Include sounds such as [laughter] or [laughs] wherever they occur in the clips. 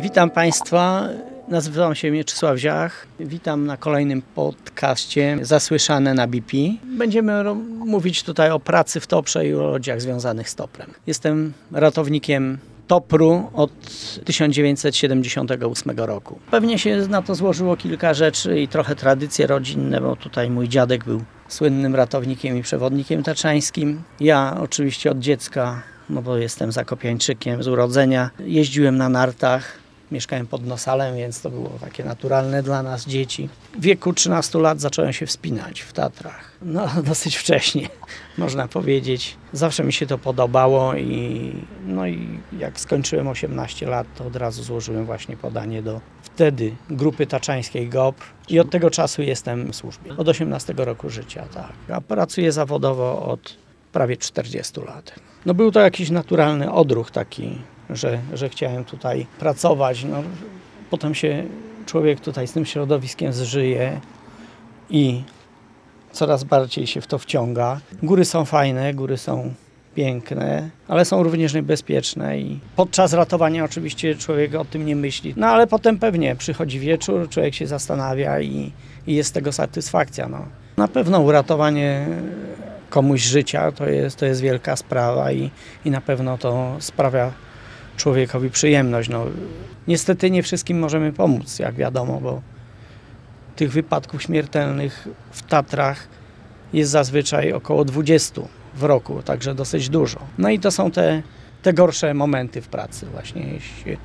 Witam Państwa. Nazywam się Mieczysław Ziach. Witam na kolejnym podcaście Zasłyszane na BP. Będziemy mówić tutaj o pracy w Toprze i o ludziach związanych z Toprem. Jestem ratownikiem Topru od 1978 roku. Pewnie się na to złożyło kilka rzeczy i trochę tradycje rodzinne, bo tutaj mój dziadek był słynnym ratownikiem i przewodnikiem taczańskim. Ja oczywiście od dziecka, no bo jestem zakopiańczykiem z urodzenia, jeździłem na nartach. Mieszkałem pod Nosalem, więc to było takie naturalne dla nas dzieci. W wieku 13 lat zacząłem się wspinać w Tatrach. No, [laughs] dosyć wcześnie, [laughs] można powiedzieć. Zawsze mi się to podobało i, no i jak skończyłem 18 lat, to od razu złożyłem właśnie podanie do wtedy grupy taczańskiej GOPR i od tego czasu jestem w służbie. Od 18 roku życia, tak. A pracuję zawodowo od prawie 40 lat. No był to jakiś naturalny odruch taki, że, że chciałem tutaj pracować. No, potem się człowiek tutaj z tym środowiskiem zżyje i coraz bardziej się w to wciąga. Góry są fajne, góry są piękne, ale są również niebezpieczne i podczas ratowania oczywiście człowiek o tym nie myśli. No ale potem pewnie przychodzi wieczór, człowiek się zastanawia i, i jest z tego satysfakcja. No. Na pewno uratowanie komuś życia to jest, to jest wielka sprawa i, i na pewno to sprawia człowiekowi przyjemność. No, niestety nie wszystkim możemy pomóc, jak wiadomo, bo tych wypadków śmiertelnych w Tatrach jest zazwyczaj około 20 w roku, także dosyć dużo. No i to są te, te gorsze momenty w pracy właśnie, jeśli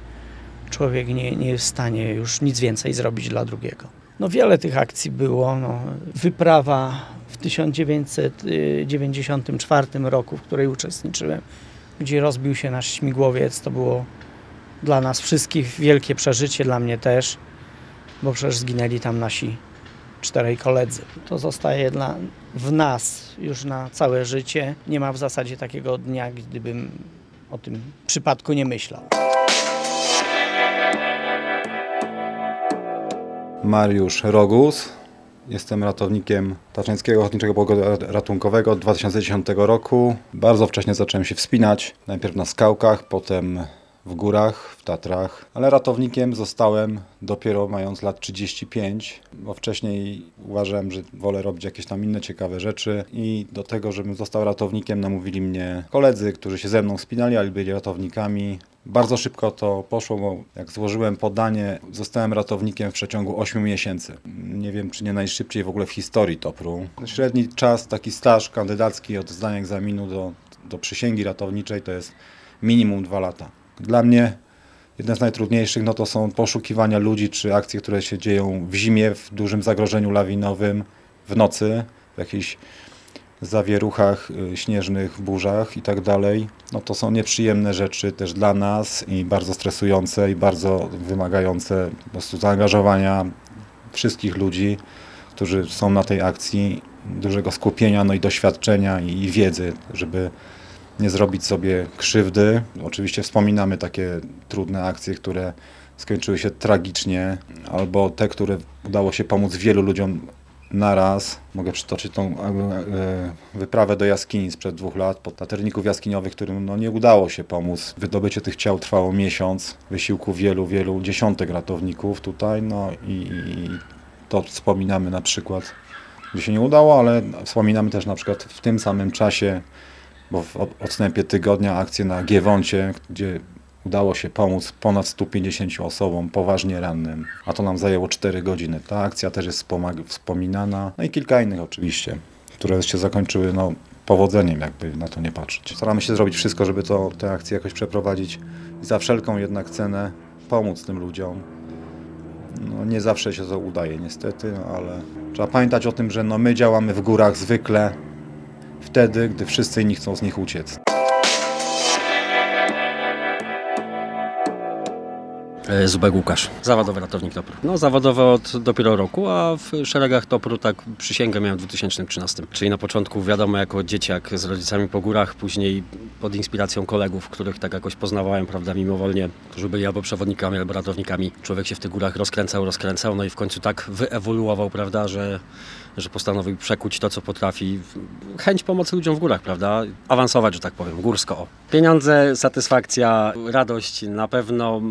człowiek nie, nie jest w stanie już nic więcej zrobić dla drugiego. No wiele tych akcji było. No, wyprawa w 1994 roku, w której uczestniczyłem, gdzie rozbił się nasz śmigłowiec, to było dla nas wszystkich wielkie przeżycie, dla mnie też, bo przecież zginęli tam nasi czterej koledzy. To zostaje dla, w nas już na całe życie. Nie ma w zasadzie takiego dnia, gdybym o tym przypadku nie myślał. Mariusz Rogus. Jestem ratownikiem Taczeńskiego Ochotniczego Pogodu Ratunkowego od 2010 roku. Bardzo wcześnie zacząłem się wspinać. Najpierw na skałkach, potem w górach, w Tatrach. Ale ratownikiem zostałem dopiero mając lat 35, bo wcześniej uważałem, że wolę robić jakieś tam inne ciekawe rzeczy i do tego, żebym został ratownikiem namówili mnie koledzy, którzy się ze mną wspinali, ale byli ratownikami. Bardzo szybko to poszło, bo jak złożyłem podanie, zostałem ratownikiem w przeciągu 8 miesięcy. Nie wiem, czy nie najszybciej w ogóle w historii TOPR-u. Średni czas, taki staż kandydacki od zdania egzaminu do, do przysięgi ratowniczej to jest minimum 2 lata. Dla mnie jedne z najtrudniejszych no to są poszukiwania ludzi czy akcje, które się dzieją w zimie, w dużym zagrożeniu lawinowym, w nocy, w jakichś zawieruchach y, śnieżnych, burzach i tak dalej. No to są nieprzyjemne rzeczy też dla nas i bardzo stresujące i bardzo wymagające po prostu zaangażowania wszystkich ludzi, którzy są na tej akcji, dużego skupienia, no i doświadczenia i wiedzy, żeby nie zrobić sobie krzywdy. Oczywiście wspominamy takie trudne akcje, które skończyły się tragicznie, albo te, które udało się pomóc wielu ludziom naraz. Mogę przytoczyć tą e, e, wyprawę do jaskini sprzed dwóch lat po taterników jaskiniowych, którym no, nie udało się pomóc. Wydobycie tych ciał trwało miesiąc, wysiłku wielu, wielu dziesiątek ratowników tutaj, no i, i to wspominamy na przykład, gdzie się nie udało, ale wspominamy też na przykład w tym samym czasie bo w odstępie tygodnia akcję na Giewoncie, gdzie udało się pomóc ponad 150 osobom poważnie rannym, a to nam zajęło 4 godziny. Ta akcja też jest wspominana, no i kilka innych oczywiście, które się zakończyły no, powodzeniem, jakby na to nie patrzeć. Staramy się zrobić wszystko, żeby to, te akcje jakoś przeprowadzić i za wszelką jednak cenę pomóc tym ludziom. No, nie zawsze się to udaje niestety, no, ale trzeba pamiętać o tym, że no, my działamy w górach zwykle, wtedy, gdy wszyscy inni chcą z nich uciec. Zubek Łukasz, zawodowy ratownik TOPR. No zawodowy od dopiero roku, a w szeregach TOPR-u tak przysięgę miałem w 2013. Czyli na początku wiadomo jako dzieciak z rodzicami po górach, później pod inspiracją kolegów, których tak jakoś poznawałem, prawda, mimowolnie, którzy byli albo przewodnikami, albo ratownikami. Człowiek się w tych górach rozkręcał, rozkręcał, no i w końcu tak wyewoluował, prawda, że że postanowił przekuć to, co potrafi, chęć pomocy ludziom w górach, prawda? Awansować, że tak powiem, górsko. Pieniądze, satysfakcja, radość na pewno.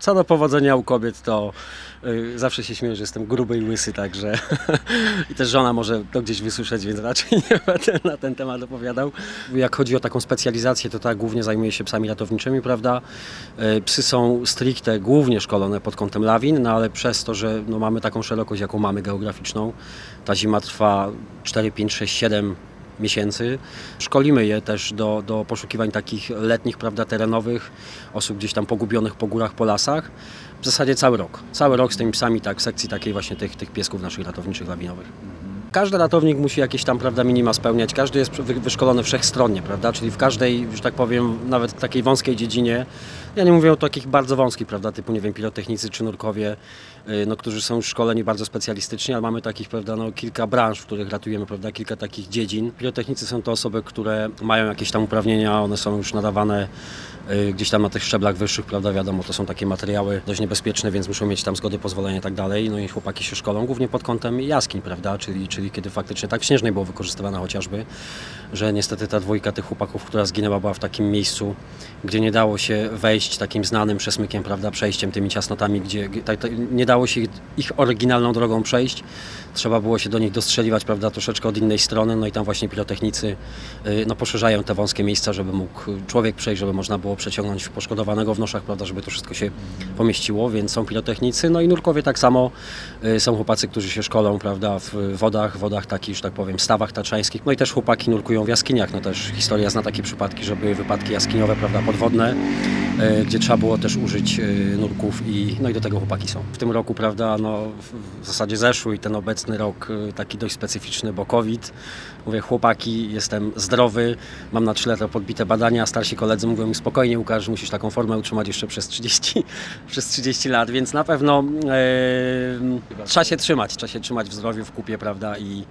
Co do powodzenia u kobiet, to yy, zawsze się śmieję, że jestem gruby i łysy, także [laughs] i też żona może to gdzieś wysłyszeć, więc raczej [laughs] nie będę na ten temat opowiadał. Jak chodzi o taką specjalizację, to tak głównie zajmuję się psami ratowniczymi, prawda? Yy, Psy są stricte głównie szkolone pod kątem lawin, no ale przez to, że no, mamy taką szerokość, jaką mamy geograficzną, ta zima trwa 4, 5, 6, 7 miesięcy. Szkolimy je też do, do poszukiwań takich letnich, prawda, terenowych, osób gdzieś tam pogubionych po górach, po lasach. W zasadzie cały rok. Cały rok z tymi psami, tak, sekcji takiej właśnie tych, tych piesków naszych ratowniczych lawinowych. Każdy ratownik musi jakieś tam, prawda, minima spełniać. Każdy jest wy- wyszkolony wszechstronnie, prawda, czyli w każdej, że tak powiem, nawet takiej wąskiej dziedzinie. Ja nie mówię o takich bardzo wąskich, prawda, typu, nie wiem, pirotechnicy czy nurkowie, y, no, którzy są szkoleni bardzo specjalistycznie, ale mamy takich, prawda, no, kilka branż, w których ratujemy, prawda, kilka takich dziedzin. Pirotechnicy są to osoby, które mają jakieś tam uprawnienia, one są już nadawane y, gdzieś tam na tych szczeblach wyższych, prawda, wiadomo, to są takie materiały dość niebezpieczne, więc muszą mieć tam zgody, pozwolenia i tak dalej. No i chłopaki się szkolą głównie pod kątem jaskiń, prawda, czyli, czyli kiedy faktycznie tak w Śnieżnej było wykorzystywana chociażby, że niestety ta dwójka tych chłopaków, która zginęła, była w takim miejscu, gdzie nie dało się wejść takim znanym przesmykiem, prawda, przejściem, tymi ciasnotami, gdzie gdzie- tak, tak, nie dało się ich, ich oryginalną drogą przejść. Trzeba było się do nich dostrzeliwać, prawda, troszeczkę od innej strony, no i tam właśnie pirotechnicy y, no, poszerzają te wąskie miejsca, żeby mógł człowiek przejść, żeby można było przeciągnąć poszkodowanego w noszach, prawda, żeby to wszystko się pomieściło, więc są pirotechnicy, no i nurkowie tak samo, y, są chłopacy, którzy się szkolą, prawda, w wodach, wodach takich, że tak powiem, stawach taczańskich, no i też chłopaki nurkują w jaskiniach, no też historia zna takie przypadki, że były wypadki jaskiniowe, prawda, podwodne, gdzie trzeba było też użyć y, nurków i no i do tego chłopaki są. W tym roku, prawda, no w- zasadzie zeszły i ten obecny rok y, taki dość specyficzny, bo COVID. Mówię, chłopaki, jestem zdrowy, mam na 3 lata podbite badania, starsi koledzy mówią mi spokojnie Łukasz, musisz taką formę utrzymać jeszcze przez 30, [laughs] przez 30 lat, więc na pewno e, trzeba się trzymać, trzeba się trzymać w zdrowiu, w kupie, prawda, i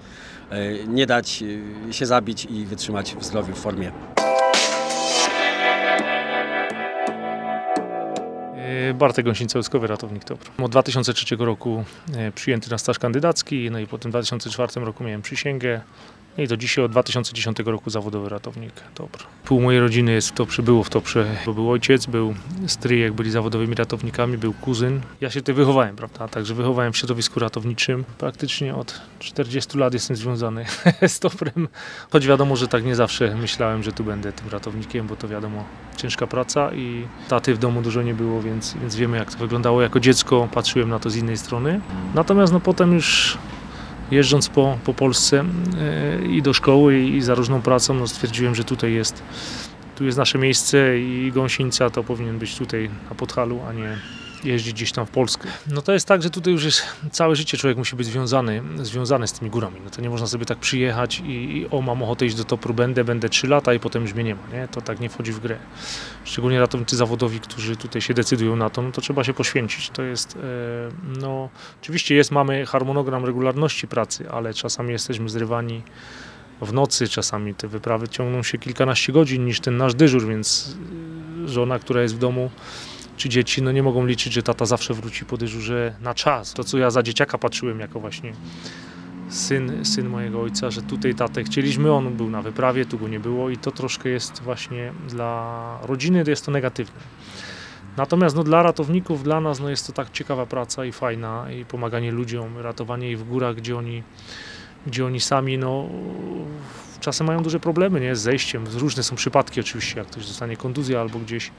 e, nie dać e, się zabić i wytrzymać w zdrowiu, w formie. Bartek Gąsienica, wojskowy ratownik TOPR. Od 2003 roku e, przyjęty na staż kandydacki, no i potem w 2004 roku miałem przysięgę. I do dzisiaj od 2010 roku zawodowy ratownik TOPR. Pół mojej rodziny jest w TOPRze, było w TOPRze, bo był ojciec, był stryjek, byli zawodowymi ratownikami, był kuzyn. Ja się tutaj wychowałem, prawda, także wychowałem w środowisku ratowniczym. Praktycznie od 40 lat jestem związany [laughs] z TOPRem, choć wiadomo, że tak nie zawsze myślałem, że tu będę tym ratownikiem, bo to wiadomo, ciężka praca i taty w domu dużo nie było, więc, więc wiemy jak to wyglądało. Jako dziecko patrzyłem na to z innej strony. Natomiast no potem już jeżdżąc po, po Polsce e, i do szkoły i za różną pracą, no stwierdziłem, że tutaj jest, tu jest nasze miejsce i gąsienica to powinien być tutaj na Podhalu, a nie jeździć gdzieś tam w Polskę. No to jest tak, że tutaj już jest całe życie człowiek musi być związany, związany z tymi górami. No to nie można sobie tak przyjechać i, i o mam ochotę iść do Topru, będę, będę 3 lata i potem już mnie nie ma, nie? To tak nie wchodzi w grę. Szczególnie ratownicy zawodowi, którzy tutaj się decydują na to, no to trzeba się poświęcić. To jest, e, no oczywiście jest, mamy harmonogram regularności pracy, ale czasami jesteśmy zrywani w nocy, czasami te wyprawy ciągną się kilkanaście godzin niż ten nasz dyżur, więc e, żona, która jest w domu, czy dzieci, no nie mogą liczyć, że tata zawsze wróci po dyżurze na czas. To, co ja za dzieciaka patrzyłem jako właśnie syn, syn mojego ojca, że tutaj tatę chcieliśmy, on był na wyprawie, tu go nie było i to troszkę jest właśnie dla rodziny, jest to negatywne. Natomiast no, dla ratowników, dla nas no, jest to tak ciekawa praca i fajna i pomaganie ludziom, ratowanie ich w górach, gdzie oni, gdzie oni sami no, czasem mają duże problemy nie? z zejściem. Różne są przypadki oczywiście, jak ktoś dostanie kontuzję albo gdzieś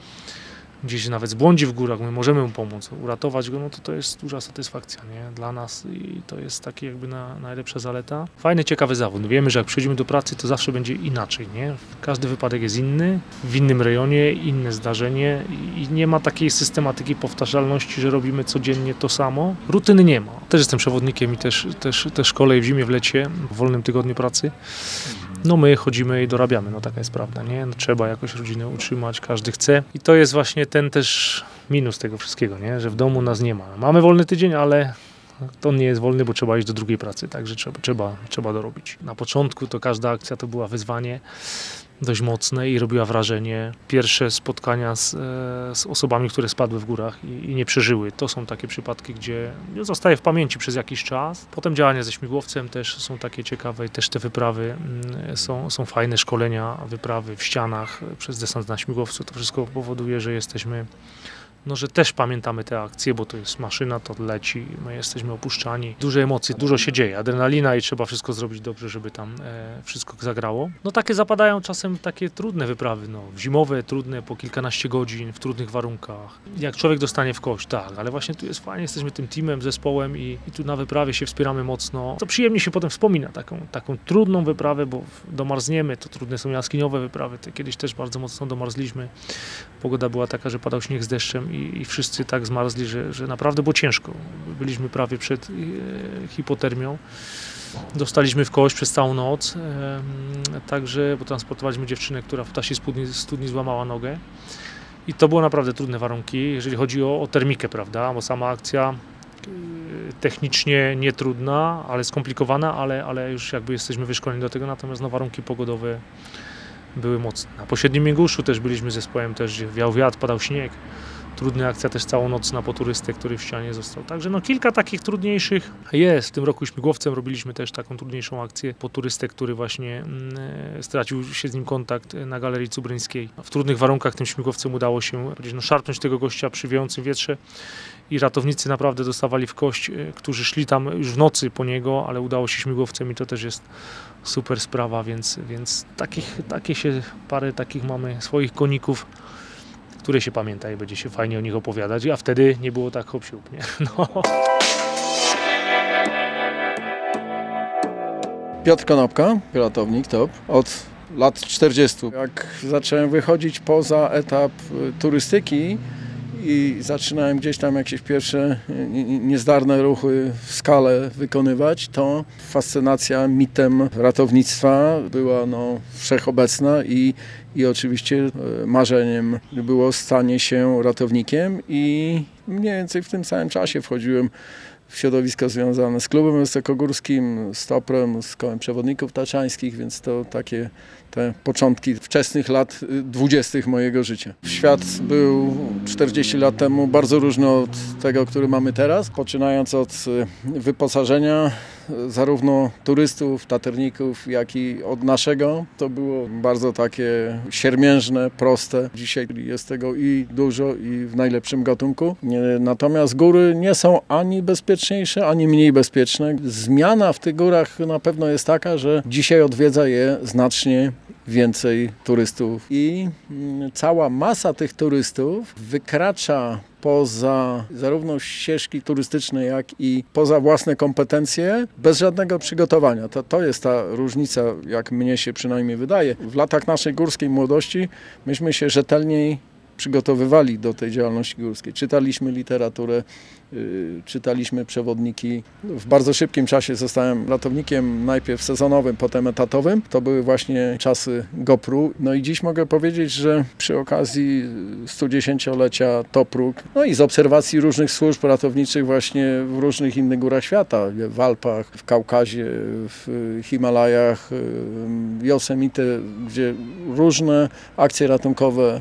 gdzieś nawet zbłądzi w górach, my możemy mu pomóc, uratować go, no to to jest duża satysfakcja nie? dla nas i to jest taki jakby na, najlepsza zaleta. Fajny, ciekawy zawód. Wiemy, że jak przyjdziemy do pracy, to zawsze będzie inaczej. Nie? Każdy wypadek jest inny, w innym rejonie, inne zdarzenie i nie ma takiej systematyki powtarzalności, że robimy codziennie to samo. Rutyny nie ma. Też jestem przewodnikiem i też, też, też szkole w zimie, w lecie, w wolnym tygodniu pracy. No my chodzimy i dorabiamy, no taka jest prawda, nie? No, trzeba jakoś rodzinę utrzymać, każdy chce. I to jest właśnie ten też minus tego wszystkiego, nie? Że w domu nas nie ma. Mamy wolny tydzień, ale to nie jest wolny, bo trzeba iść do drugiej pracy, także trzeba, trzeba, trzeba dorobić. Na początku to każda akcja to była wyzwanie. Dość mocne i robiła wrażenie. Pierwsze spotkania z, e, z osobami, które spadły w górach i, i nie przeżyły. To są takie przypadki, gdzie zostaje w pamięci przez jakiś czas. Potem działania ze śmigłowcem też są takie ciekawe i też te wyprawy mm, są, są fajne, szkolenia, wyprawy w ścianach e, przez desant na śmigłowcu. To wszystko powoduje, że jesteśmy no, że też pamiętamy te akcje, bo to jest maszyna, to leci, my jesteśmy opuszczani. Duże emocje, dużo się dzieje, adrenalina i trzeba wszystko zrobić dobrze, żeby tam e, wszystko zagrało. No takie zapadają czasem takie trudne wyprawy, no, zimowe, trudne, po kilkanaście godzin, w trudnych warunkach. Jak człowiek dostanie w kość, tak, ale właśnie tu jest fajnie, jesteśmy tym teamem, zespołem i, i tu na wyprawie się wspieramy mocno. To przyjemnie się potem wspomina taką, taką trudną wyprawę, bo domarzniemy, to trudne są jaskiniowe wyprawy, te kiedyś też bardzo mocno domarzliśmy. Pogoda była taka, że padał śnieg z deszczem i, i wszyscy tak zmarzli, że, że naprawdę było ciężko. Byliśmy prawie przed e, hipotermią. Dostaliśmy w kość przez całą noc, także, bo transportowaliśmy dziewczynę, która w ptasiej studni, studni złamała nogę. I to było naprawdę trudne warunki, jeżeli chodzi o, o termikę, prawda, bo sama akcja e, technicznie nie trudna, ale skomplikowana, ale, ale już jakby jesteśmy wyszkoleni do tego, natomiast no, warunki pogodowe były mocne. Na pośrednim Mięguszu też byliśmy zespołem, też wiał wiatr, padał śnieg. Trudna akcja też całą noc na poturystę, który w ścianie został. Także no kilka takich trudniejszych jest. W tym roku śmigłowcem robiliśmy też taką trudniejszą akcję po turystę, który właśnie mm, stracił się z nim kontakt na Galerii Cubryńskiej. W trudnych warunkach tym śmigłowcem udało się no, szarpnąć tego gościa przy wiejącym wietrze i ratownicy naprawdę dostawali w kość, e, którzy szli tam już w nocy po niego, ale udało się śmigłowcem i to też jest super sprawa, więc, więc takich, takie się, parę takich mamy swoich koników, które się pamięta i będzie się fajnie o nich opowiadać, a wtedy nie było tak hop nie? [laughs] No. Piotr Konopka, ratownik TOP, od lat 40. Jak zacząłem wychodzić poza etap y, turystyki i zaczynałem gdzieś tam jakieś pierwsze niezdarne ruchy w skale wykonywać, to fascynacja mitem ratownictwa była no, wszechobecna i, i oczywiście e, marzeniem było stanie się ratownikiem i mniej więcej w tym samym czasie wchodziłem w środowisko związane z klubem wysokogórskim, z Toprem, z kołem przewodników taczańskich, więc to takie te początki wczesnych lat dwudziestych mojego życia. Świat był 40 lat temu bardzo różny od tego, który mamy teraz, poczynając od y, wyposażenia y, zarówno turystów, taterników, jak i od naszego. To było bardzo takie siermiężne, proste. Dzisiaj jest tego i dużo i w najlepszym gatunku. Natomiast góry nie są ani bezpieczniejsze, ani mniej bezpieczne. Zmiana w tych górach na pewno jest taka, że dzisiaj odwiedza je znacznie więcej turystów i mm, cała masa tych turystów wykracza poza zarówno ścieżki turystyczne, jak i poza własne kompetencje bez żadnego przygotowania. To, to jest ta różnica, jak mnie się przynajmniej wydaje. W latach naszej górskiej młodości myśmy się rzetelniej przygotowywali do tej działalności górskiej. Czytaliśmy literaturę, yy, czytaliśmy przewodniki. W bardzo szybkim czasie zostałem ratownikiem najpierw sezonowym, potem etatowym. To były właśnie czasy GoPru. No i dziś mogę powiedzieć, że przy okazji 110-lecia Topruk, no i z obserwacji różnych służb ratowniczych właśnie w różnych innych górach świata, w Alpach, w Kaukazie, w Himalajach, yy, Yosemite, gdzie różne akcje ratunkowe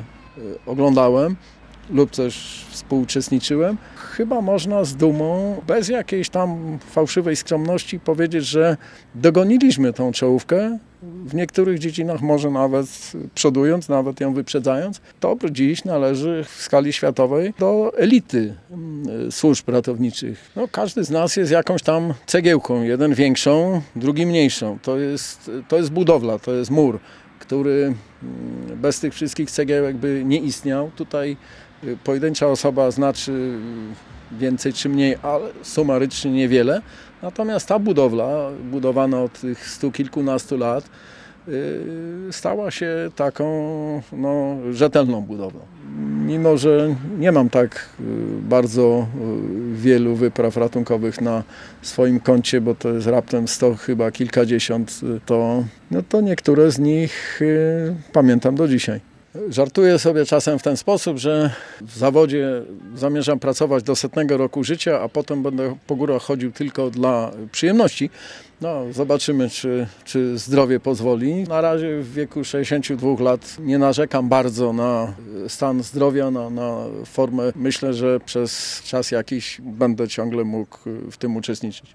oglądałem lub też współuczestniczyłem, chyba można z dumą, bez jakiejś tam fałszywej skromności powiedzieć, że dogoniliśmy tą czołówkę, w niektórych dziedzinach może nawet przodując, nawet ją wyprzedzając. To dziś należy w skali światowej do elity mm, służb ratowniczych. No, każdy z nas jest jakąś tam cegiełką, jeden większą, drugi mniejszą. To jest, to jest budowla, to jest mur który mm, bez tych wszystkich cegiełek by nie istniał. Tutaj y, pojedyncza osoba znaczy y, więcej czy mniej, ale sumarycznie niewiele. Natomiast ta budowla, budowana od tych stu kilkunastu lat, y, stała się taką no, rzetelną budową mimo że nie mam tak y, bardzo y, wielu wypraw ratunkowych na swoim koncie, bo to jest raptem 100, chyba kilkadziesiąt, y, to, no to niektóre z nich pamiętam do dzisiaj. Żartuję sobie czasem w ten sposób, że w zawodzie zamierzam pracować do setnego roku życia, a potem będę po górach chodził tylko dla przyjemności. No, zobaczymy, czy, czy zdrowie pozwoli. Na razie w wieku 62 lat nie narzekam bardzo na stan zdrowia, na, na formę. Myślę, że przez czas jakiś będę ciągle mógł w tym uczestniczyć.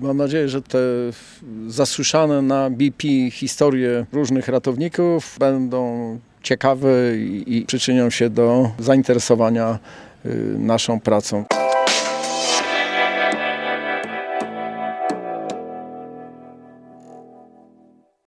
Mam nadzieję, że te zasłyszane na BP historie różnych ratowników będą ciekawe i, przyczynią się do zainteresowania y, naszą pracą.